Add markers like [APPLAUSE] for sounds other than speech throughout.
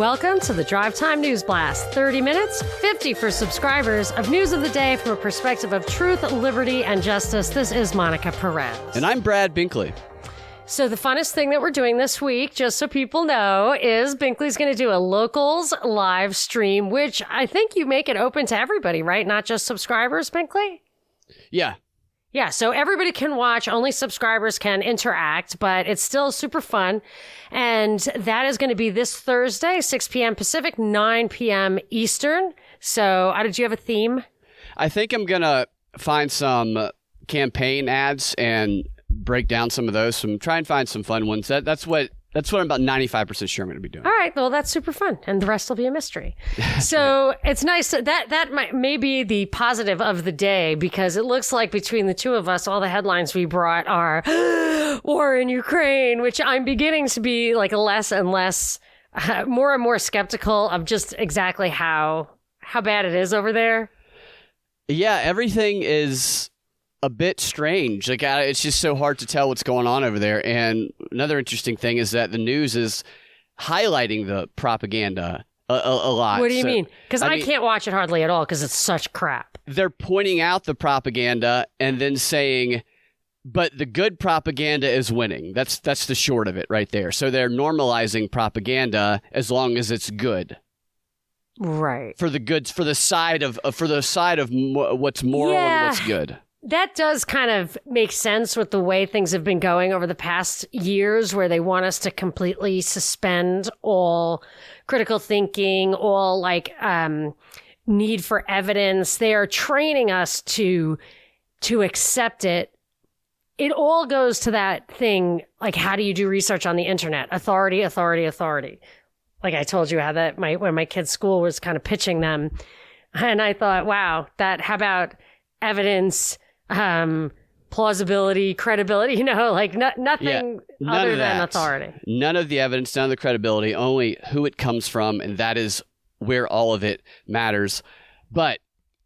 Welcome to the Drive Time News Blast. 30 minutes, 50 for subscribers of news of the day from a perspective of truth, liberty, and justice. This is Monica Perez. And I'm Brad Binkley. So, the funnest thing that we're doing this week, just so people know, is Binkley's going to do a locals live stream, which I think you make it open to everybody, right? Not just subscribers, Binkley? Yeah, yeah, so everybody can watch, only subscribers can interact, but it's still super fun. And that is going to be this Thursday, 6 p.m. Pacific, 9 p.m. Eastern. So, uh, did you have a theme? I think I'm going to find some campaign ads and break down some of those. Some try and find some fun ones. That that's what that's what I'm about 95% sure I'm going to be doing. All right. Well, that's super fun. And the rest will be a mystery. [LAUGHS] so it's nice that, that that might, may be the positive of the day because it looks like between the two of us, all the headlines we brought are [GASPS] war in Ukraine, which I'm beginning to be like less and less, uh, [LAUGHS] more and more skeptical of just exactly how, how bad it is over there. Yeah. Everything is a bit strange. Like it's just so hard to tell what's going on over there. And another interesting thing is that the news is highlighting the propaganda a, a, a lot. What do you so, mean? Because I, I mean, can't watch it hardly at all because it's such crap. They're pointing out the propaganda and then saying, but the good propaganda is winning. That's that's the short of it right there. So they're normalizing propaganda as long as it's good. Right. For the goods for the side of for the side of what's moral yeah. and what's good that does kind of make sense with the way things have been going over the past years, where they want us to completely suspend all critical thinking, all like um, need for evidence. They are training us to to accept it. It all goes to that thing like how do you do research on the internet? Authority, authority, authority. Like I told you how that my when my kids' school was kind of pitching them, and I thought, wow, that how about evidence? Um, plausibility, credibility, [LAUGHS] you know, like no, nothing yeah, other than authority. None of the evidence, none of the credibility, only who it comes from, and that is where all of it matters. But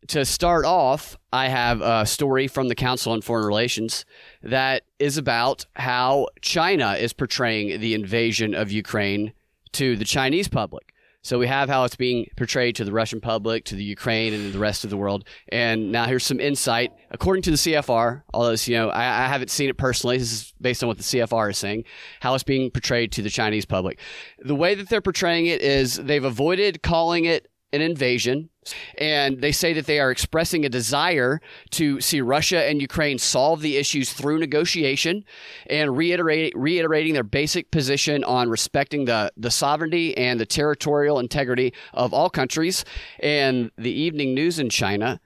to start off, I have a story from the Council on Foreign Relations that is about how China is portraying the invasion of Ukraine to the Chinese public. So we have how it's being portrayed to the Russian public, to the Ukraine, and the rest of the world. And now here's some insight. According to the CFR, although this, you know I, I haven't seen it personally, this is based on what the CFR is saying, how it's being portrayed to the Chinese public. The way that they're portraying it is they've avoided calling it an invasion. And they say that they are expressing a desire to see Russia and Ukraine solve the issues through negotiation and reiterate, reiterating their basic position on respecting the, the sovereignty and the territorial integrity of all countries. And the evening news in China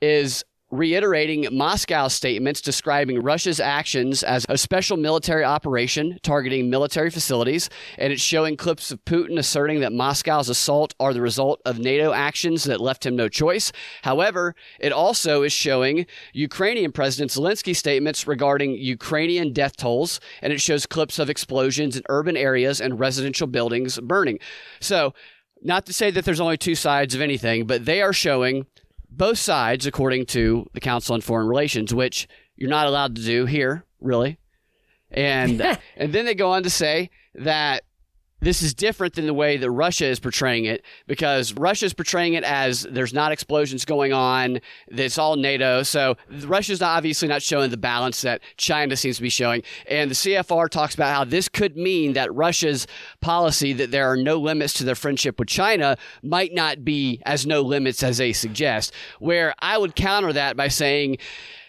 is reiterating Moscow's statements describing Russia's actions as a special military operation targeting military facilities, and it's showing clips of Putin asserting that Moscow's assault are the result of NATO actions that left him no choice. However, it also is showing Ukrainian President Zelensky's statements regarding Ukrainian death tolls, and it shows clips of explosions in urban areas and residential buildings burning. So, not to say that there's only two sides of anything, but they are showing both sides, according to the Council on Foreign Relations, which you're not allowed to do here, really. And [LAUGHS] and then they go on to say that this is different than the way that Russia is portraying it because Russia is portraying it as there's not explosions going on, it's all NATO. So Russia's obviously not showing the balance that China seems to be showing. And the CFR talks about how this could mean that Russia's policy that there are no limits to their friendship with China might not be as no limits as they suggest. Where I would counter that by saying,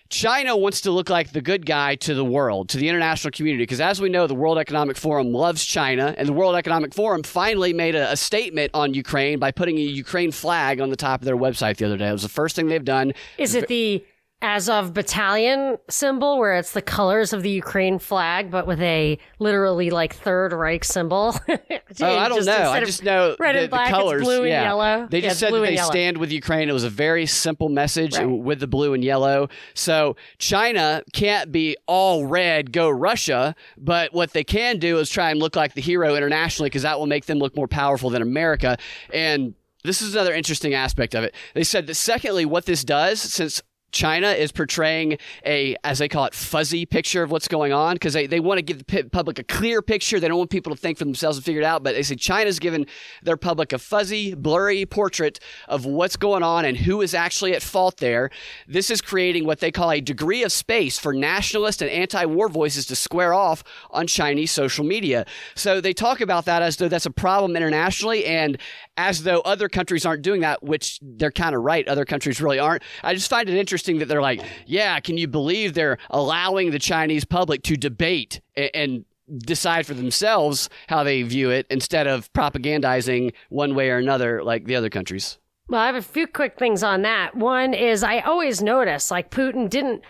China wants to look like the good guy to the world, to the international community, because as we know, the World Economic Forum loves China, and the World Economic Forum finally made a, a, statement on Ukraine by putting a Ukraine flag on the top of their website the other day. It was the first thing they've done. Is it the Azov battalion symbol where it's the colors of the Ukraine flag, but with a literally like Third Reich symbol. [LAUGHS] oh, I don't know. I just know red the, and black, the colors. blue yeah. and yellow. They just yeah, said that they stand with Ukraine. It was a very simple message right. with the blue and yellow. So China can't be all red, go Russia. But what they can do is try and look like the hero internationally because that will make them look more powerful than America. And this is another interesting aspect of it. They said that secondly, what this does, since China is portraying a, as they call it, fuzzy picture of what's going on because they, they want to give the public a clear picture. They don't want people to think for themselves and figure it out. But they say China's given their public a fuzzy, blurry portrait of what's going on and who is actually at fault there. This is creating what they call a degree of space for nationalist and anti war voices to square off on Chinese social media. So they talk about that as though that's a problem internationally and as though other countries aren't doing that, which they're kind of right. Other countries really aren't. I just find it interesting that they're like, yeah, can you believe they're allowing the Chinese public to debate and, and decide for themselves how they view it instead of propagandizing one way or another like the other countries? Well, I have a few quick things on that. One is I always notice like Putin didn't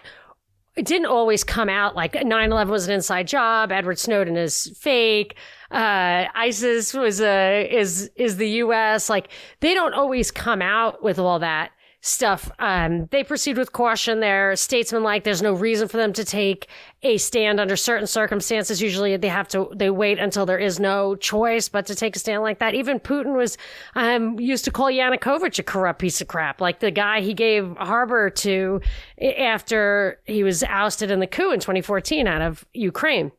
it didn't always come out like 9-11 was an inside job edward snowden is fake uh, isis was a is is the us like they don't always come out with all that stuff. Um, they proceed with caution. They're statesmanlike. There's no reason for them to take a stand under certain circumstances. Usually they have to, they wait until there is no choice but to take a stand like that. Even Putin was, um, used to call Yanukovych a corrupt piece of crap. Like the guy he gave harbor to after he was ousted in the coup in 2014 out of Ukraine.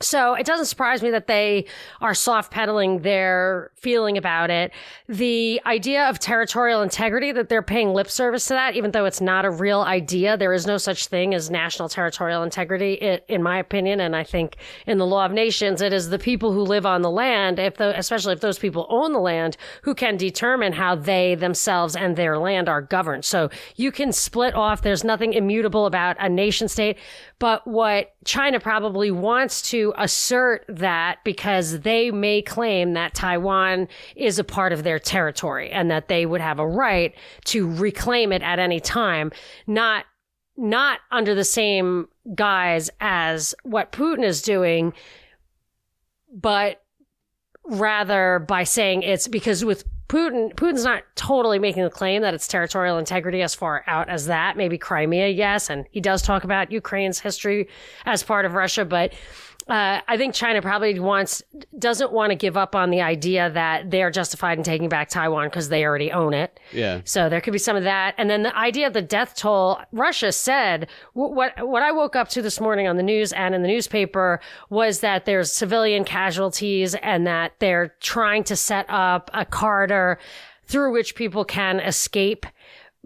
So it doesn't surprise me that they are soft pedaling their feeling about it. The idea of territorial integrity, that they're paying lip service to that, even though it's not a real idea. There is no such thing as national territorial integrity, in my opinion. And I think in the law of nations, it is the people who live on the land, if the, especially if those people own the land, who can determine how they themselves and their land are governed. So you can split off. There's nothing immutable about a nation state. But what China probably wants to assert that because they may claim that Taiwan is a part of their territory and that they would have a right to reclaim it at any time, not not under the same guise as what Putin is doing, but rather by saying it's because with Putin, Putin's not totally making the claim that it's territorial integrity as far out as that. Maybe Crimea, yes, and he does talk about Ukraine's history as part of Russia, but uh, I think China probably wants doesn't want to give up on the idea that they are justified in taking back Taiwan because they already own it. Yeah. So there could be some of that, and then the idea of the death toll. Russia said what what I woke up to this morning on the news and in the newspaper was that there's civilian casualties and that they're trying to set up a corridor through which people can escape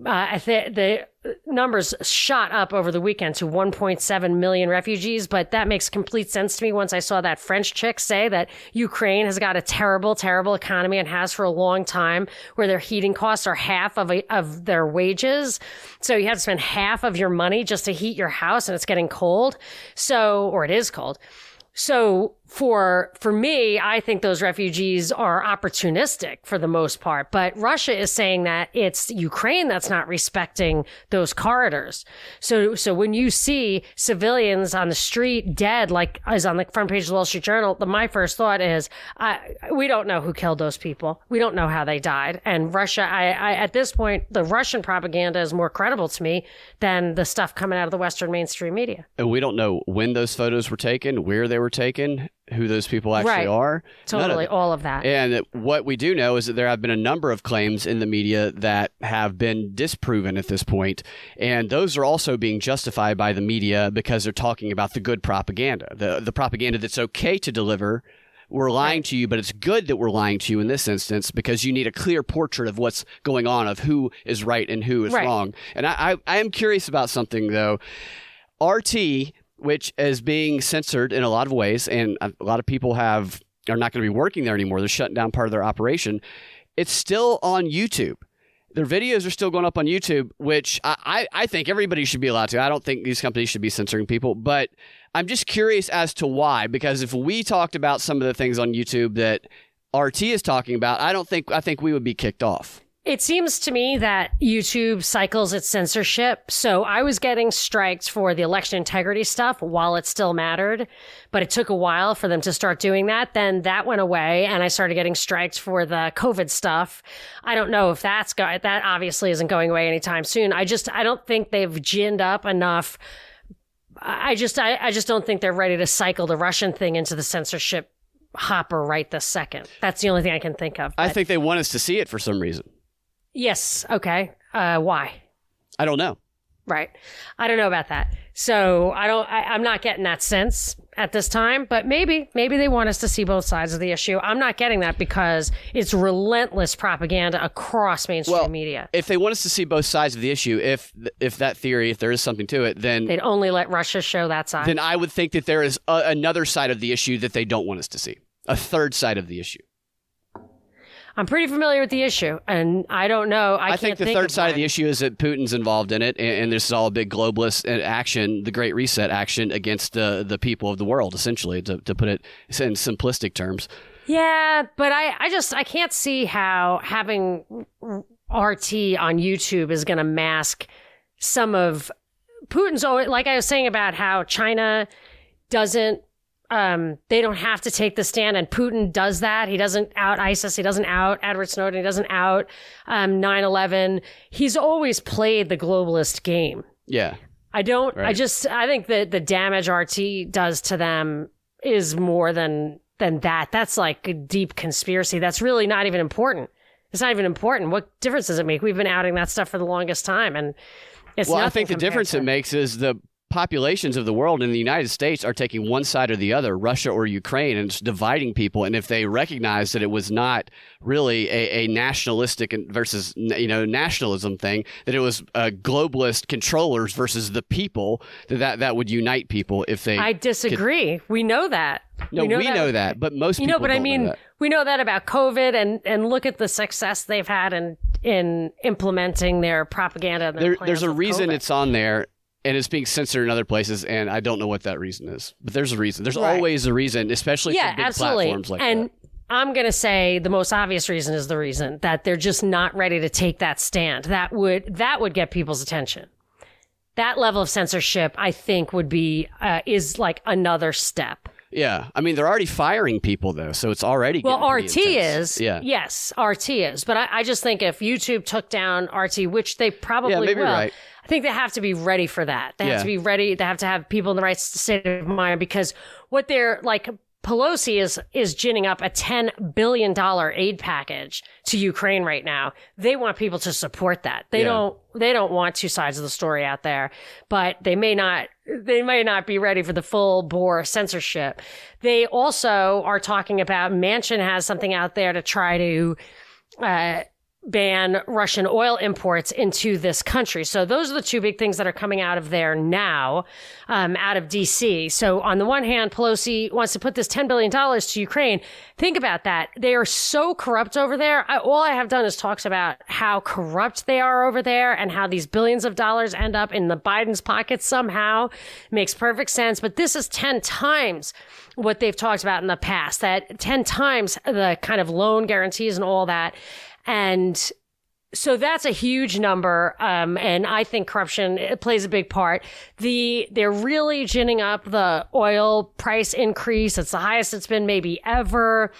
uh, th- the numbers shot up over the weekend to 1.7 million refugees, but that makes complete sense to me once I saw that French chick say that Ukraine has got a terrible, terrible economy and has for a long time, where their heating costs are half of a, of their wages. So you have to spend half of your money just to heat your house, and it's getting cold. So, or it is cold. So for for me, I think those refugees are opportunistic for the most part. But Russia is saying that it's Ukraine that's not respecting those corridors. So so when you see civilians on the street dead, like is on the front page of the Wall Street Journal, the, my first thought is, I, we don't know who killed those people. We don't know how they died. And Russia, I, I at this point, the Russian propaganda is more credible to me than the stuff coming out of the Western mainstream media. And we don't know when those photos were taken, where they were taken who those people actually right. are. Totally, of all of that. And what we do know is that there have been a number of claims in the media that have been disproven at this point, and those are also being justified by the media because they're talking about the good propaganda, the the propaganda that's okay to deliver. We're lying right. to you, but it's good that we're lying to you in this instance because you need a clear portrait of what's going on, of who is right and who is right. wrong. And I, I, I am curious about something though. RT which is being censored in a lot of ways, and a lot of people have are not going to be working there anymore. They're shutting down part of their operation. It's still on YouTube. Their videos are still going up on YouTube, which I, I, think everybody should be allowed to. I don't think these companies should be censoring people, but I'm just curious as to why. Because if we talked about some of the things on YouTube that RT is talking about, I don't think I think we would be kicked off. It seems to me that YouTube cycles its censorship. So I was getting strikes for the election integrity stuff while it still mattered, but it took a while for them to start doing that. Then that went away and I started getting strikes for the COVID stuff. I don't know if that's go- that obviously isn't going away anytime soon. I just I don't think they've ginned up enough. I just I, I just don't think they're ready to cycle the Russian thing into the censorship hopper right this second. That's the only thing I can think of. I think they want us to see it for some reason. Yes. Okay. Uh, why? I don't know. Right. I don't know about that. So I don't, I, I'm not getting that sense at this time, but maybe, maybe they want us to see both sides of the issue. I'm not getting that because it's relentless propaganda across mainstream Well, media. If they want us to see both sides of the issue, if if that theory, if there is something to it, then They'd only let Russia show that side. then I would think that there is a, another side of the issue that they don't want us to see, a third side of the issue. I'm pretty familiar with the issue, and I don't know. I, I, can't think the think third of side of the issue is that Putin's involved in it, and, and this is all a big globalist uh, action, the Great Reset action against the the people of the world, essentially, to, to put it in simplistic terms. Yeah, but I, I just I can't see how having RT on YouTube is going to mask some of Putin's. Like I was saying about how China doesn't. Um, they don't have to take the stand, and Putin does that. He doesn't out ISIS. He doesn't out Edward Snowden. He doesn't out um, 9/11. He's always played the globalist game. Yeah, I don't. I just. I think that the damage RT does to them is more than than that. That's like a deep conspiracy. That's really not even important. It's not even important. What difference does it make? We've been outing that stuff for the longest time, and it's. well, I think the difference to- it makes is the populations of the world in the United States are taking one side or the other, Russia or Ukraine, and it's dividing people. And if they recognize that it was not really a, a nationalistic versus you know nationalism thing, that it was uh, globalist controllers versus the people, that, that that would unite people if they. I disagree. we know that. no, we know, that. but most You people know, but I know mean, we know that about COVID, and and look at the success they've had in in implementing their propaganda. And their There, there's a reason COVID. it's on there and it's being censored in other places and i don't know what that reason is but there's a reason there's Right. always a reason especially yeah, for big absolutely. platforms like that. and that I'm going to say the most obvious reason is the reason that they're just not ready to take that stand. That would that would get people's attention. That level of censorship, I think, would be uh, is like another step. yeah i mean they're already firing people though so it's already Well, RT is, yeah yes, RT is, but I, I just think if YouTube took down RT, which they probably Yeah, maybe will, right. I think they have to be ready for that. They have Yeah. to be ready. They have to have people in the right state of mind because what they're like. Pelosi is is ginning up a ten billion dollar aid package to Ukraine right now. They want people to support that. They Yeah. don't. They don't want two sides of the story out there, but they may not. They may not be ready for the full bore censorship. They also are talking about Manchin has something out there to try to uh, ban Russian oil imports into this country. So those are the two big things that are coming out of there now, um, out of DC. So on the one hand, Pelosi wants to put this $10 billion to Ukraine. Think about that. They are so corrupt over there. I, all I have done is talks about how corrupt they are over there and how these billions of dollars end up in the Biden's pockets somehow. Makes perfect sense. But this is 10 times what they've talked about in the past, that 10 times the kind of loan guarantees and all that. And so that's a huge number. Um, and I think corruption plays a big part. The, they're really ginning up the oil price increase. It's the highest it's been maybe ever.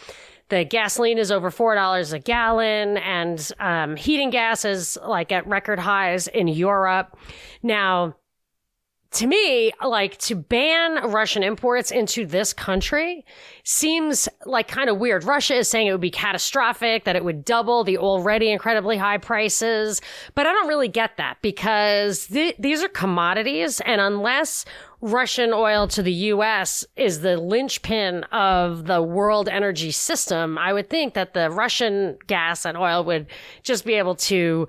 The gasoline is over $4 a gallon and, um, heating gas is like at record highs in Europe. Now, to me, like to ban Russian imports into this country seems like kind of weird. Russia is saying it would be catastrophic, that it would double the already incredibly high prices. But I don't really get that because th- these are commodities. And unless Russian oil to the U.S. is the linchpin of the world energy system, I would think that the Russian gas and oil would just be able to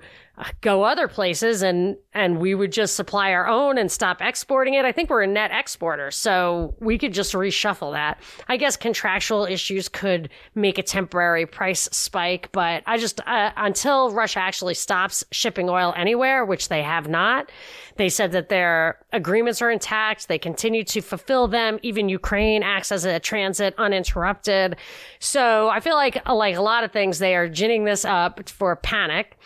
go other places and and we would just supply our own and stop exporting it. I think we're a net exporter, so we could just reshuffle that. I guess contractual issues could make a temporary price spike, but I just uh, until Russia actually stops shipping oil anywhere, which they have not. They said that their agreements are intact. They continue to fulfill them. Even Ukraine acts as a transit uninterrupted. So I feel like like a lot of things they are ginning this up for panic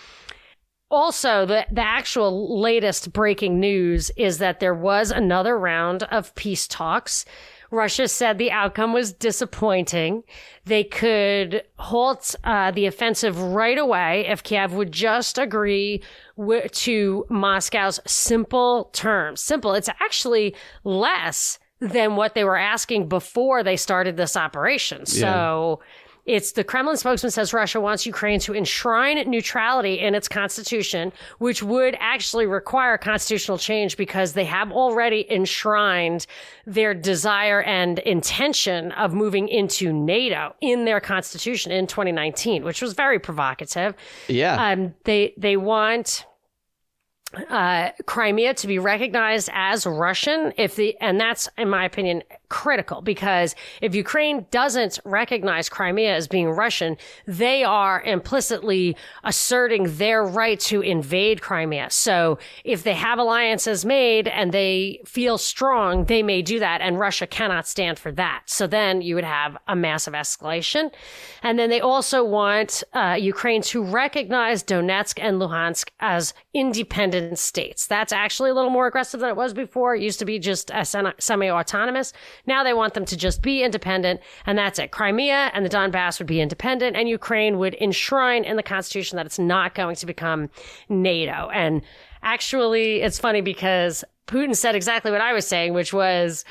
also the the actual latest breaking news is that there was another round of peace talks Russia said the outcome was disappointing. They could halt uh, the offensive right away if Kiev would just agree wi- to Moscow's simple terms. Simple. It's actually less than what they were asking before they started this operation. So It's the Kremlin spokesman says Russia wants Ukraine to enshrine neutrality in its constitution, which would actually require constitutional change because they have already enshrined their desire and intention of moving into NATO in their constitution in 2019, which was very provocative. Yeah. Um, they they want uh, Crimea to be recognized as Russian if the and that's in my opinion critical because if Ukraine doesn't recognize Crimea as being Russian, they are implicitly asserting their right to invade Crimea. So if they have alliances made and they feel strong, they may do that and Russia cannot stand for that. So then you would have a massive escalation. And then they also want uh, Ukraine to recognize Donetsk and Luhansk as independent states. That's actually a little more aggressive than it was before. It used to be just a semi autonomous. Now they want them to just be independent, and that's it. Crimea and the Donbass would be independent, and Ukraine would enshrine in the constitution that it's not going to become NATO. And actually, it's funny because Putin said exactly what I was saying, which was,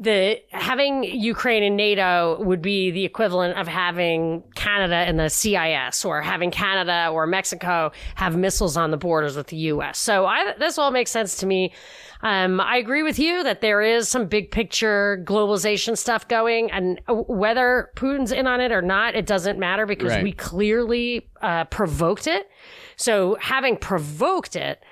the having Ukraine in NATO would be the equivalent of having Canada in the CIS or having Canada or Mexico have missiles on the borders with the US. So I, this all makes sense to me. Um, I agree with you that there is some big picture globalization stuff going and whether Putin's in on it or not, it doesn't matter because right. we clearly uh, provoked it. So having provoked it,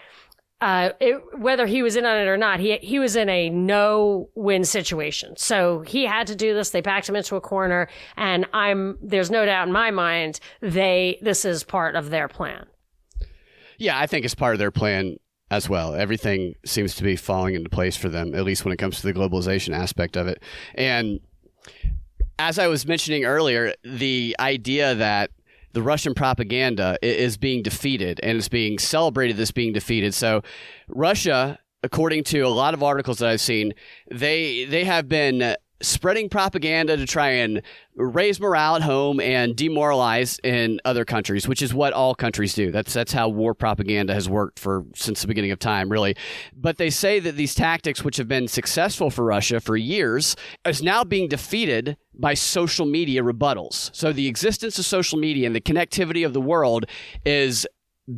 uh, it, whether he was in on it or not, he he was in a no win situation. So he had to do this. They backed him into a corner, and I'm there's no doubt in my mind they this is part of their plan. Yeah, I think it's part of their plan as well. Everything seems to be falling into place for them, at least when it comes to the globalization aspect of it. And as I was mentioning earlier, the idea that the Russian propaganda is being defeated and it's being celebrated as being defeated. So Russia, according to a lot of articles that I've seen, they they have been spreading propaganda to try and raise morale at home and demoralize in other countries, which is what all countries do. That's that's how war propaganda has worked for since the beginning of time, really. But they say that these tactics, which have been successful for Russia for years, is now being defeated by social media rebuttals. So the existence of social media and the connectivity of the world is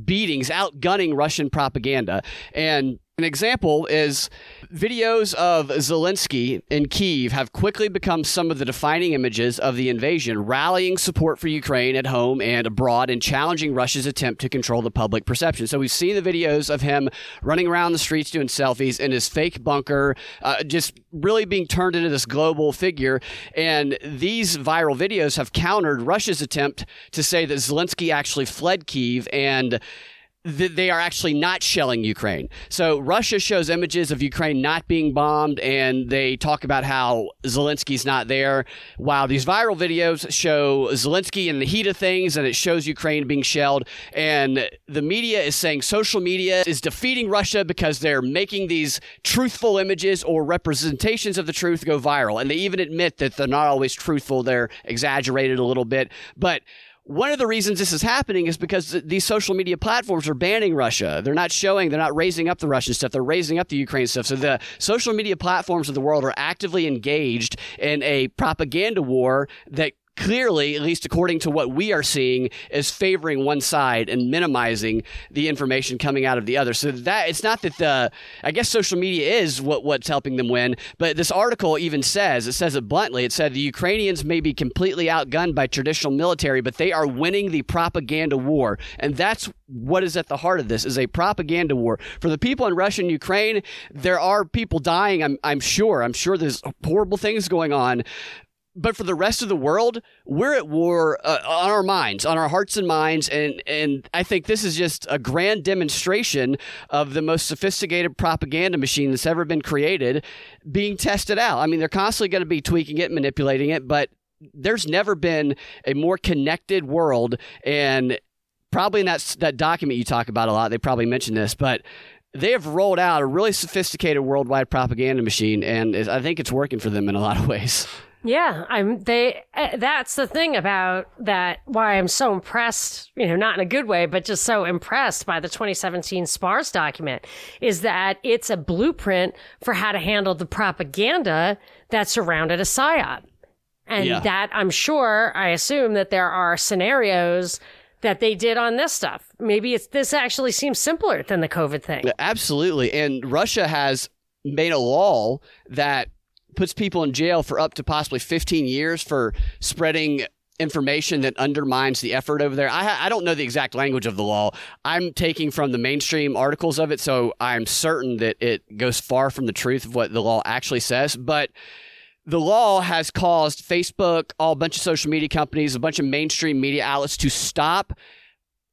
beatings, outgunning Russian propaganda. And an example is videos of Zelensky in Kiev have quickly become some of the defining images of the invasion, rallying support for Ukraine at home and abroad and challenging Russia's attempt to control the public perception. So we've seen the videos of him running around the streets doing selfies in his fake bunker, uh, just really being turned into this global figure. And these viral videos have countered Russia's attempt to say that Zelensky actually fled Kiev and that they are actually not shelling Ukraine. So Russia shows images of Ukraine not being bombed, and they talk about how Zelensky's not there. While these viral videos show Zelensky in the heat of things, and it shows Ukraine being shelled. And the media is saying social media is defeating Russia because they're making these truthful images or representations of the truth go viral. And they even admit that they're not always truthful; they're exaggerated a little bit, but one of the reasons this is happening is because these social media platforms are banning Russia. They're not showing, they're not raising up the Russian stuff, they're raising up the Ukraine stuff. So the social media platforms of the world are actively engaged in a propaganda war that clearly, at least according to what we are seeing, is favoring one side and minimizing the information coming out of the other. So that it's not that the I guess social media is what what's helping them win, but this article even says it says it bluntly. It said the Ukrainians may be completely outgunned by traditional military, but they are winning the propaganda war, and that's what is at the heart of this is a propaganda war for the people in Russia and Ukraine. There are people dying. I'm I'm sure. I'm sure there's horrible things going on, but for the rest of the world, we're at war uh, on our minds, on our hearts and minds, and and I think this is just a grand demonstration of the most sophisticated propaganda machine that's ever been created being tested out. I mean, they're constantly going to be tweaking it, manipulating it, but there's never been a more connected world, and probably in that that document you talk about a lot, they probably mentioned this, but they have rolled out a really sophisticated worldwide propaganda machine, and I think it's working for them in a lot of ways. Yeah, I'm they uh, that's the thing about that why I'm so impressed, you know, not in a good way, but just so impressed by the 2017 SPARS document is that it's a blueprint for how to handle the propaganda that surrounded a psyop. And Yeah. that I'm sure, I assume that there are scenarios that they did on this stuff. Maybe it's this actually seems simpler than the COVID thing. Absolutely. And Russia has made a law that puts people in jail for up to possibly 15 years for spreading information that undermines the effort over there. I, I don't know the exact language of the law. I'm taking from the mainstream articles of it, so I'm certain that it goes far from the truth of what the law actually says. But the law has caused Facebook, all a bunch of social media companies, a bunch of mainstream media outlets to stop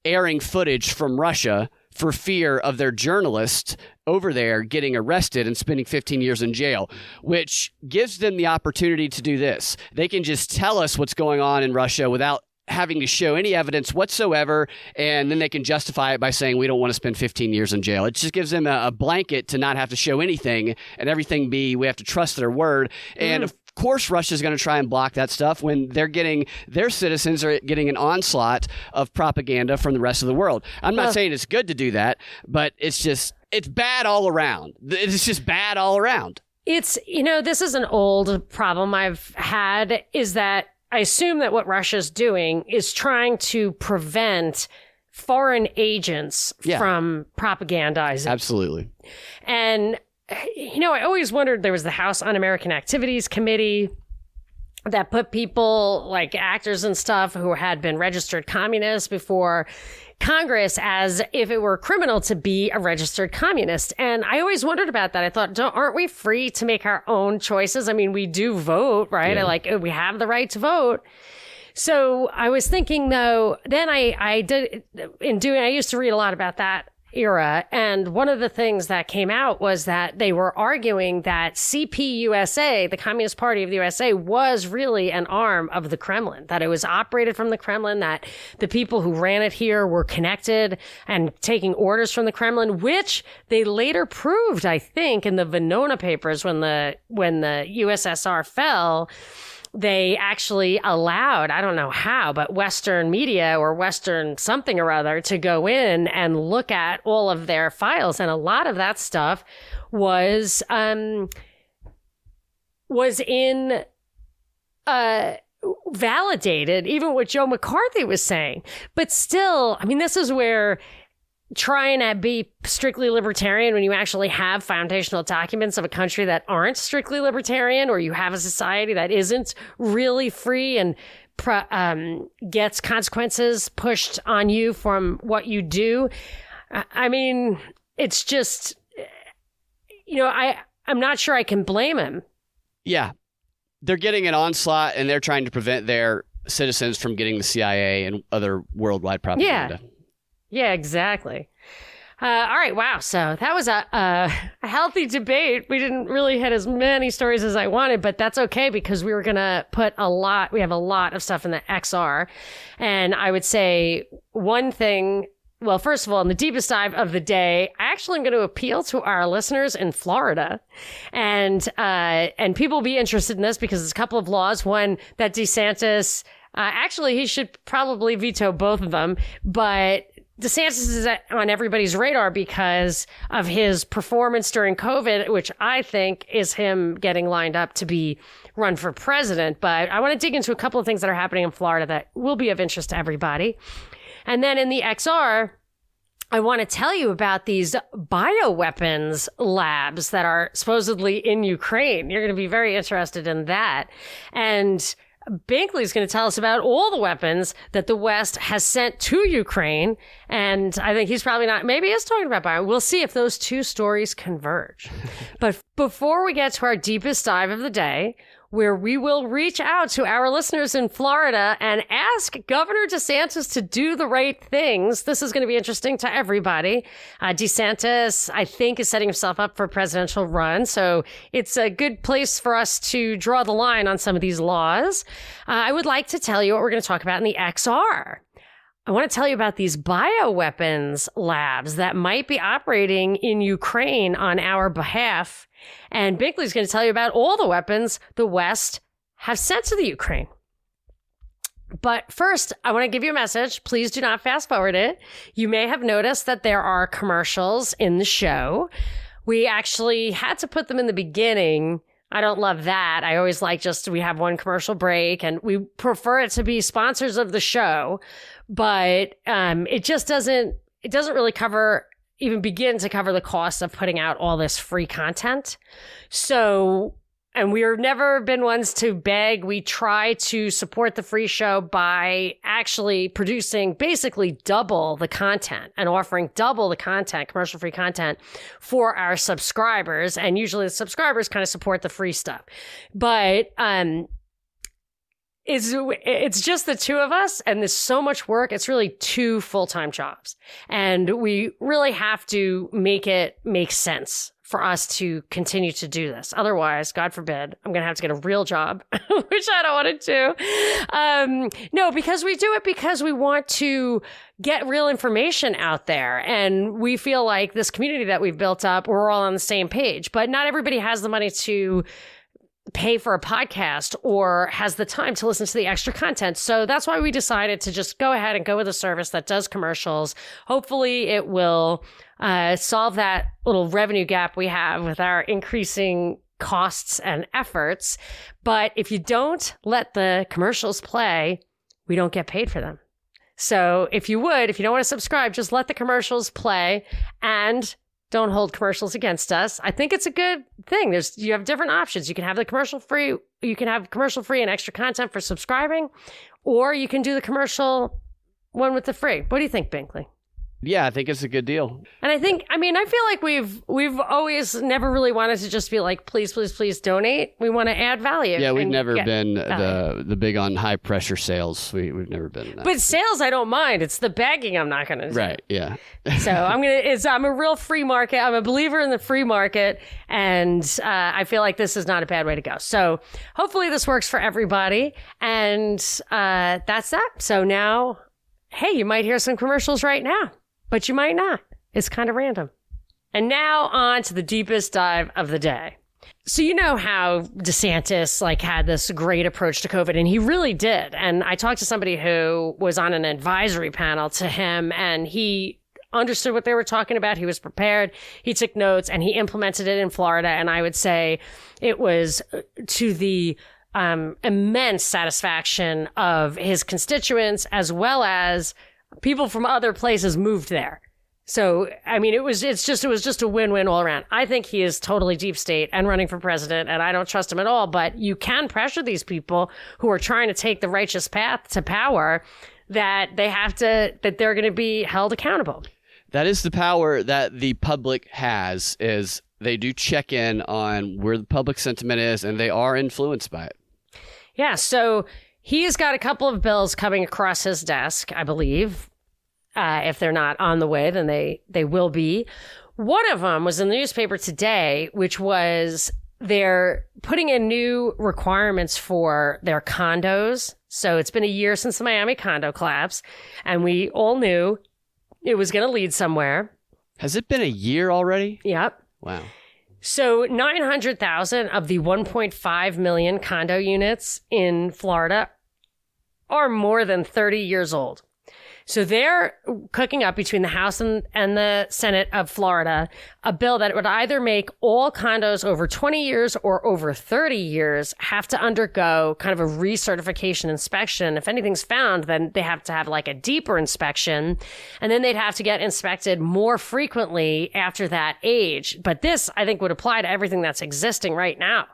airing footage from Russia for fear of their journalists over there getting arrested and spending 15 years in jail, which gives them the opportunity to do this. They can just tell us what's going on in Russia without having to show any evidence whatsoever, and then they can justify it by saying we don't want to spend 15 years in jail. It just gives them a, a blanket to not have to show anything and everything be we have to trust their word. And mm. of course, Russia's going to try and block that stuff when they're getting their citizens are getting an onslaught of propaganda from the rest of the world. I'm not Well- saying it's good to do that, but it's just it's bad all around. It's just bad all around. It's, you know, this is an old problem I've had is that I assume that what Russia's doing is trying to prevent foreign agents Yeah. from propagandizing. Absolutely. And, you know, I always wondered there was the House Un American Activities Committee that put people like actors and stuff who had been registered communists before Congress as if it were criminal to be a registered communist. And I always wondered about that. I thought, don't, aren't we free to make our own choices? I mean, we do vote, right? I like, we have the right to vote. So I was thinking though, then I, I did in doing, I used to read a lot about that era. And one of the things that came out was that they were arguing that CPUSA, the Communist Party of the USA, was really an arm of the Kremlin, that it was operated from the Kremlin, that the people who ran it here were connected and taking orders from the Kremlin, which they later proved, I think, in the Venona papers when the, when the USSR fell they actually allowed, I don't know how, but Western media or Western something or other to go in and look at all of their files. And a lot of that stuff was, um, was in, uh, validated even what Joe McCarthy was saying. But still, I mean, this is where trying to be strictly libertarian when you actually have foundational documents of a country that aren't strictly libertarian or you have a society that isn't really free and um, gets consequences pushed on you from what you do. I, mean, it's just, you know, I, I'm not sure I can blame him. Yeah. They're getting an onslaught and they're trying to prevent their citizens from getting the CIA and other worldwide propaganda. Yeah, exactly. Uh, all right, wow. So that was a, a healthy debate. We didn't really hit as many stories as I wanted, but that's okay because we were gonna put a lot. We have a lot of stuff in the XR, and I would say one thing. Well, first of all, in the deepest dive of the day, I actually am going to appeal to our listeners in Florida, and uh, and people will be interested in this because there's a couple of laws. One that DeSantis. Uh, actually, he should probably veto both of them, but DeSantis is on everybody's radar because of his performance during COVID, which I think is him getting lined up to be run for president. But I want to dig into a couple of things that are happening in Florida that will be of interest to everybody. And then in the XR, I want to tell you about these bioweapons labs that are supposedly in Ukraine. You're going to be very interested in that. And Binkley's going to tell us about all the weapons that the West has sent to Ukraine. And I think he's probably not, maybe he's talking about bio. We'll see if those two stories converge. [LAUGHS] but before we get to our deepest dive of the day, where we will reach out to our listeners in Florida and ask Governor DeSantis to do the right things. This is going to be interesting to everybody. Uh, DeSantis, I think, is setting himself up for a presidential run. So it's a good place for us to draw the line on some of these laws. Uh, I would like to tell you what we're going to talk about in the XR. I want to tell you about these bioweapons labs that might be operating in Ukraine on our behalf. And Binkley's going to tell you about all the weapons the West have sent to the Ukraine. But first, I want to give you a message. Please do not fast forward it. You may have noticed that there are commercials in the show. We actually had to put them in the beginning I don't love that. I always like just we have one commercial break and we prefer it to be sponsors of the show, but um, it just doesn't it doesn't really cover even begin to cover the cost of putting out all this free content. So and we've never been ones to beg. We try to support the free show by actually producing basically double the content and offering double the content, commercial free content for our subscribers. And usually the subscribers kind of support the free stuff. But, um, it's it's just the two of us and there's so much work it's really two full-time jobs and we really have to make it make sense for us to continue to do this. Otherwise, God forbid, I'm going to have to get a real job, [LAUGHS] which I don't want to do. Um, no, because we do it because we want to get real information out there. And we feel like this community that we've built up, we're all on the same page, but not everybody has the money to pay for a podcast or has the time to listen to the extra content. So that's why we decided to just go ahead and go with a service that does commercials. Hopefully it will uh, solve that little revenue gap we have with our increasing costs and efforts. But if you don't let the commercials play, we don't get paid for them. So if you would, if you don't want to subscribe, just let the commercials play and don't hold commercials against us. I think it's a good thing. There's you have different options. You can have the commercial free, you can have commercial free and extra content for subscribing, or you can do the commercial one with the free. What do you think, Binkley? Yeah, I think it's a good deal. And I think, I mean, I feel like we've we've always never really wanted to just be like, please, please, please donate. We want to add value. Yeah, we've never been value. the the big on high pressure sales. We we've never been. That. But sales, I don't mind. It's the bagging I'm not going to. Right. Yeah. [LAUGHS] so I'm gonna. It's I'm a real free market. I'm a believer in the free market, and uh, I feel like this is not a bad way to go. So hopefully this works for everybody, and uh, that's that. So now, hey, you might hear some commercials right now but you might not. It's kind of random. And now on to the deepest dive of the day. So you know how DeSantis like had this great approach to COVID and he really did. And I talked to somebody who was on an advisory panel to him and he understood what they were talking about. He was prepared. He took notes and he implemented it in Florida. And I would say it was to the um, immense satisfaction of his constituents as well as people from other places moved there. So, I mean, it was, it's just, it was just a win win all around. I think he is totally deep state and running for president, and I don't trust him at all. But you can pressure these people who are trying to take the righteous path to power that they have to, that they're going to be held accountable. That is the power that the public has, is they do check in on where the public sentiment is, and they are influenced by it. Yeah. So He's got a couple of bills coming across his desk, I believe. Uh, if they're not on the way, then they they will be. One of them was in the newspaper today, which was they're putting in new requirements for their condos. So it's been a year since the Miami condo collapse, and we all knew it was going to lead somewhere. Has it been a year already? Yep. Wow. So 900,000 of the 1.5 million condo units in Florida are more than 30 years old. So they're cooking up between the House and, and the Senate of Florida a bill that would either make all condos over 20 years or over 30 years have to undergo kind of a recertification inspection. If anything's found, then they have to have like a deeper inspection and then they'd have to get inspected more frequently after that age. But this, I think, would apply to everything that's existing right now.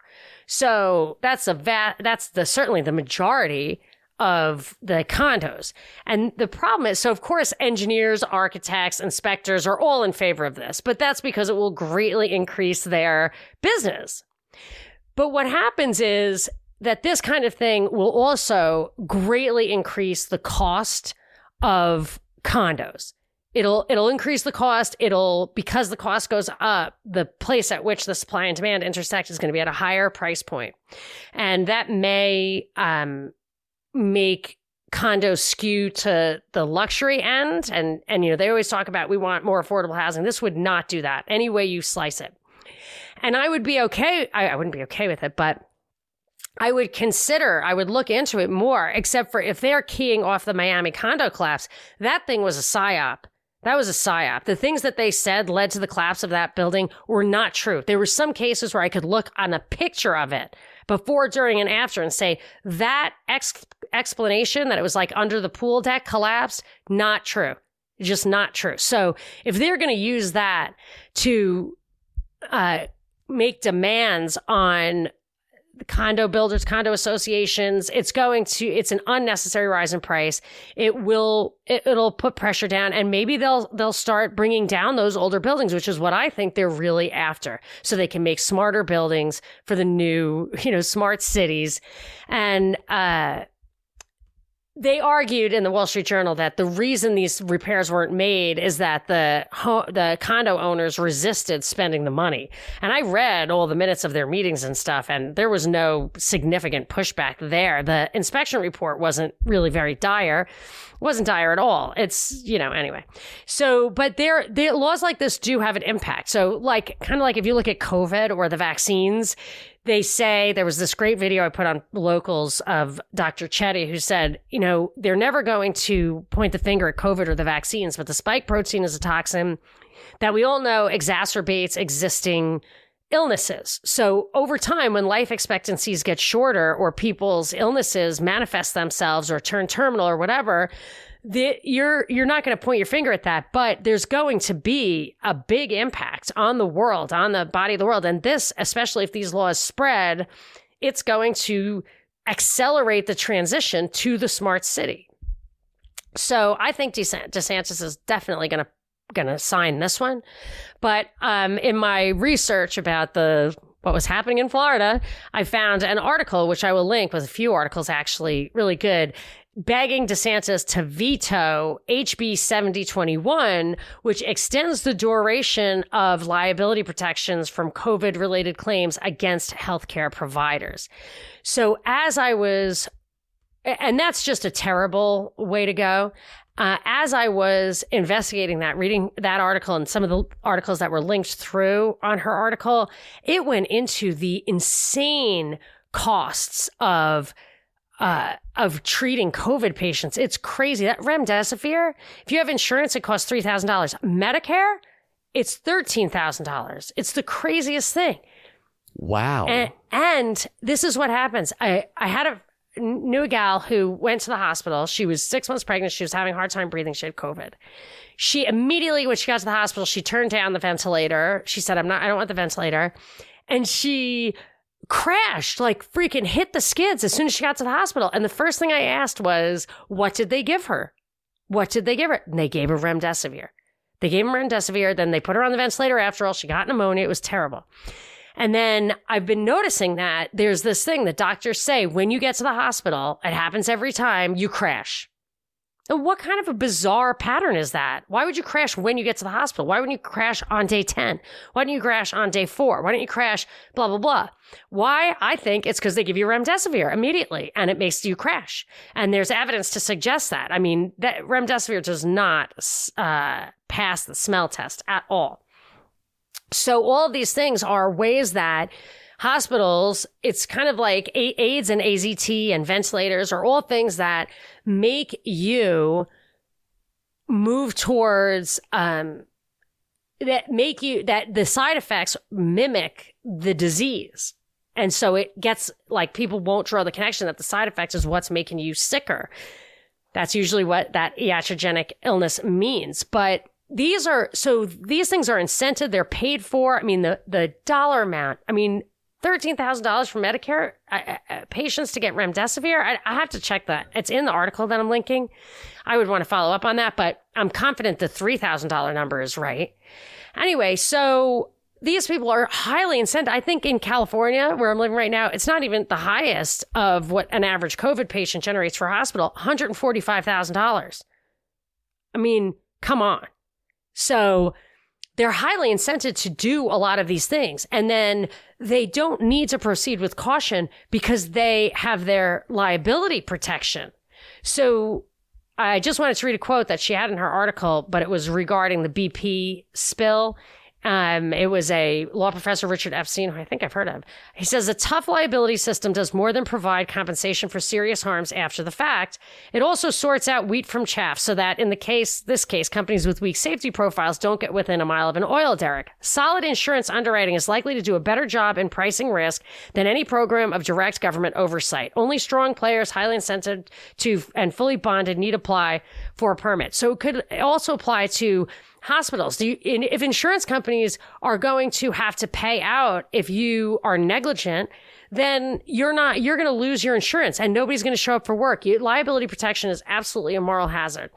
So that's a va- that's the certainly the majority of the condos. And the problem is, so of course, engineers, architects, inspectors are all in favor of this, but that's because it will greatly increase their business. But what happens is that this kind of thing will also greatly increase the cost of condos. It'll it'll increase the cost. It'll because the cost goes up, the place at which the supply and demand intersect is going to be at a higher price point, and that may um, make condos skew to the luxury end. And and you know they always talk about we want more affordable housing. This would not do that any way you slice it. And i would be okay I, I wouldn't be okay with it but I would consider, I would look into it more, except for if they're keying off the Miami condo collapse, that thing was a psyop. That was a psyop. The things that they said led to the collapse of that building were not true. There were some cases where I could look on a picture of it before, during, and after and say that ex- explanation that it was like under the pool deck collapsed, not true. Just not true. So if they're going to use that to uh, make demands on condo builders, condo associations. It's going to, it's an unnecessary rise in price. It will, it, will put pressure down and maybe they'll, they'll start bringing down those older buildings, which is what I think they're really after. So they can make smarter buildings for the new, you know, smart cities. And, uh, they argued in the Wall Street Journal that the reason these repairs weren't made is that the the condo owners resisted spending the money. And I read all the minutes of their meetings and stuff, and there was no significant pushback there. The inspection report wasn't really very dire wasn't dire at all. It's, you know, anyway. So, but there, the laws like this do have an impact. So, like, kind of like if you look at COVID or the vaccines, they say there was this great video I put on locals of Dr. Chetty who said, you know, they're never going to point the finger at COVID or the vaccines, but the spike protein is a toxin that we all know exacerbates existing illnesses. So over time, when life expectancies get shorter or people's illnesses manifest themselves or turn terminal or whatever, the, you're you're not going to point your finger at that, but there's going to be a big impact on the world, on the body of the world, and this, especially if these laws spread, it's going to accelerate the transition to the smart city. So I think DeSantis is definitely going to going to sign this one. But um, in my research about the what was happening in Florida, I found an article which I will link with a few articles actually really good begging DeSantis to veto HB 7021, which extends the duration of liability protections from COVID related claims against healthcare providers. So as I was and that's just a terrible way to go uh, as I was investigating that, reading that article and some of the articles that were linked through on her article, it went into the insane costs of uh, of treating COVID patients. It's crazy. That remdesivir, if you have insurance, it costs three thousand dollars. Medicare, it's thirteen thousand dollars. It's the craziest thing. Wow. And, and this is what happens. I, I had a knew a gal who went to the hospital. She was six months pregnant. She was having a hard time breathing. She had COVID. She immediately, when she got to the hospital, she turned down the ventilator. She said, I'm not, I don't want the ventilator. And she crashed, like freaking hit the skids as soon as she got to the hospital. And the first thing I asked was, what did they give her? What did they give her? And they gave her remdesivir. They gave her remdesivir. Then they put her on the ventilator after all. She got pneumonia. It was terrible. And then I've been noticing that there's this thing that doctors say when you get to the hospital, it happens every time you crash. And what kind of a bizarre pattern is that? Why would you crash when you get to the hospital? Why wouldn't you crash on day 10? Why don't you crash on day four? Why don't you crash blah, blah, blah? Why? I think it's because they give you remdesivir immediately and it makes you crash. And there's evidence to suggest that. I mean, that remdesivir does not uh, pass the smell test at all. So all these things are ways that hospitals, it's kind of like AIDS and AZT and ventilators are all things that make you move towards, um, that make you, that the side effects mimic the disease. And so it gets like people won't draw the connection that the side effects is what's making you sicker. That's usually what that iatrogenic illness means. But these are so these things are incented they're paid for i mean the the dollar amount i mean $13,000 for Medicare uh, uh, patients to get remdesivir. I, I, have to check that. It's in the article that I'm linking. I would want to follow up on that, but I'm confident the $3,000 number is right. Anyway, so these people are highly incented. I think in California, where I'm living right now, it's not even the highest of what an average COVID patient generates for a hospital $145,000. I mean, come on. So they're highly incented to do a lot of these things. And then they don't need to proceed with caution because they have their liability protection. So I just wanted to read a quote that she had in her article, but it was regarding the BP spill. Um, it was a law professor, Richard Epstein, who I think I've heard of. He says a tough liability system does more than provide compensation for serious harms after the fact. It also sorts out wheat from chaff so that in the case, this case, companies with weak safety profiles don't get within a mile of an oil derrick. Solid insurance underwriting is likely to do a better job in pricing risk than any program of direct government oversight. Only strong players, highly incented to and fully bonded need apply for a permit. So it could also apply to hospitals. Do you, if insurance companies are going to have to pay out if you are negligent, then you're not, you're going to lose your insurance and nobody's going to show up for work. You, liability protection is absolutely a moral hazard.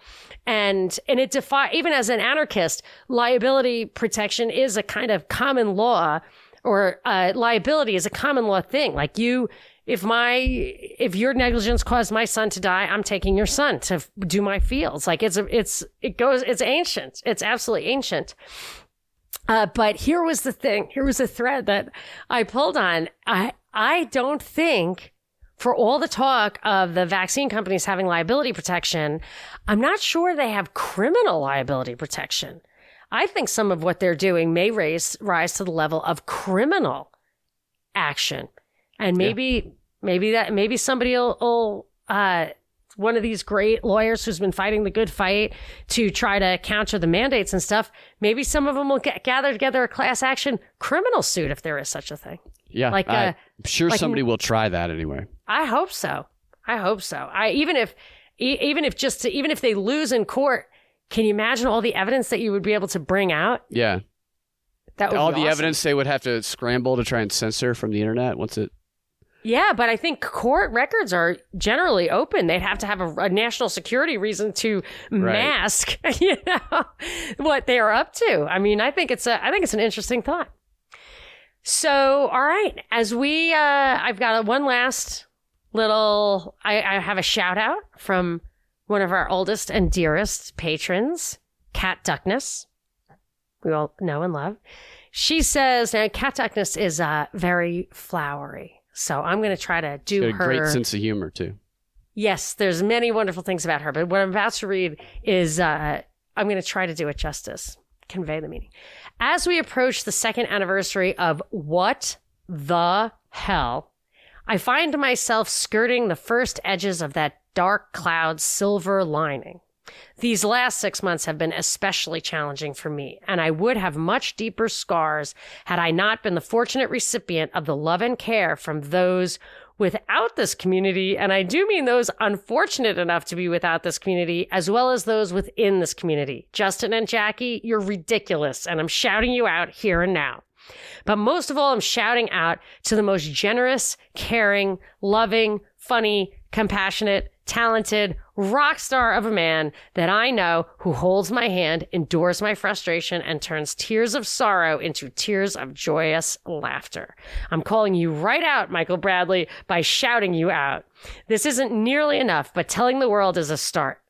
And, and it defy, even as an anarchist, liability protection is a kind of common law or uh, liability is a common law thing. Like you, if my if your negligence caused my son to die i'm taking your son to do my fields. Like it's it's it goes it's ancient. It's absolutely ancient. Uh, but here was the thing here was a thread that i pulled on. I i don't think for all the talk of the vaccine companies having liability protection i'm not sure they have criminal liability protection. I think some of what they're doing may raise rise to the level of criminal action and maybe, yeah. maybe that, maybe somebody will, will uh, one of these great lawyers who's been fighting the good fight to try to counter the mandates and stuff. Maybe some of them will get, gather together a class action criminal suit if there is such a thing. Yeah, like I'm uh, sure like, somebody will try that anyway. I hope so. I hope so. I even if even if just to, even if they lose in court, can you imagine all the evidence that you would be able to bring out? Yeah, that would all the awesome. evidence they would have to scramble to try and censor from the internet once it yeah, but I think court records are generally open. They'd have to have a, a national security reason to right. mask, [LAUGHS] you know, what they are up to. I mean, I think it's a, I think it's an interesting thought. So, all right, as we, uh, I've got a, one last little, I, I have a shout out from one of our oldest and dearest patrons, Cat Duckness. We all know and love. She says, now Cat Duckness is uh, very flowery. So I'm going to try to do her. great sense of humor too. Yes, there's many wonderful things about her, but what I'm about to read is uh, I'm going to try to do it justice, convey the meaning. As we approach the second anniversary of What the Hell, I find myself skirting the first edges of that dark cloud silver lining. These last six months have been especially challenging for me, and I would have much deeper scars had I not been the fortunate recipient of the love and care from those without this community. And I do mean those unfortunate enough to be without this community, as well as those within this community. Justin and Jackie, you're ridiculous, and I'm shouting you out here and now. But most of all, I'm shouting out to the most generous, caring, loving, funny, compassionate, talented rock star of a man that I know who holds my hand, endures my frustration, and turns tears of sorrow into tears of joyous laughter. I'm calling you right out, Michael Bradley, by shouting you out. This isn't nearly enough, but telling the world is a start.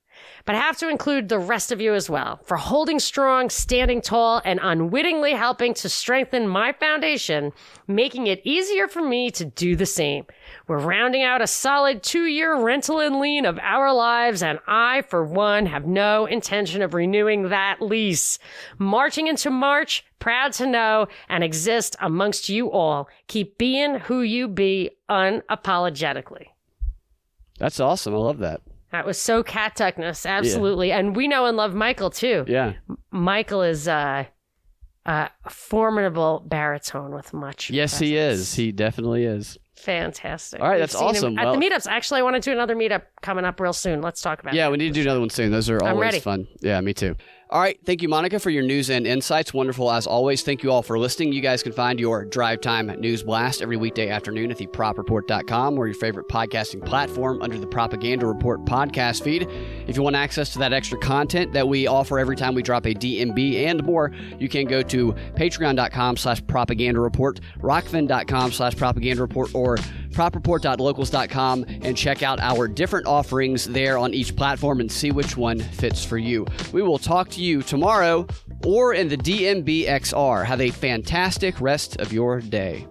But I have to include the rest of you as well for holding strong, standing tall, and unwittingly helping to strengthen my foundation, making it easier for me to do the same. We're rounding out a solid two year rental and lien of our lives, and I, for one, have no intention of renewing that lease. Marching into March, proud to know and exist amongst you all. Keep being who you be unapologetically. That's awesome. I love that. That was so cat tuckness, absolutely. Yeah. And we know and love Michael too. Yeah. Michael is uh, a formidable baritone with much. Yes, presence. he is. He definitely is. Fantastic. All right, We've that's awesome. At the meetups, actually, I want to do another meetup coming up real soon. Let's talk about. It. Yeah, we need to do another one soon. Those are always fun. Yeah, me too. All right. Thank you, Monica, for your news and insights. Wonderful as always. Thank you all for listening. You guys can find your Drive Time News Blast every weekday afternoon at thepropreport.com or your favorite podcasting platform under the Propaganda Report podcast feed. If you want access to that extra content that we offer every time we drop a DNB and more, you can go to patreon.com slash propaganda report, rokfin.com slash propaganda report, or propreport.locals.com and check out our different offerings there on each platform and see which one fits for you. We will talk to you tomorrow or in the DNBXR. Have a fantastic rest of your day.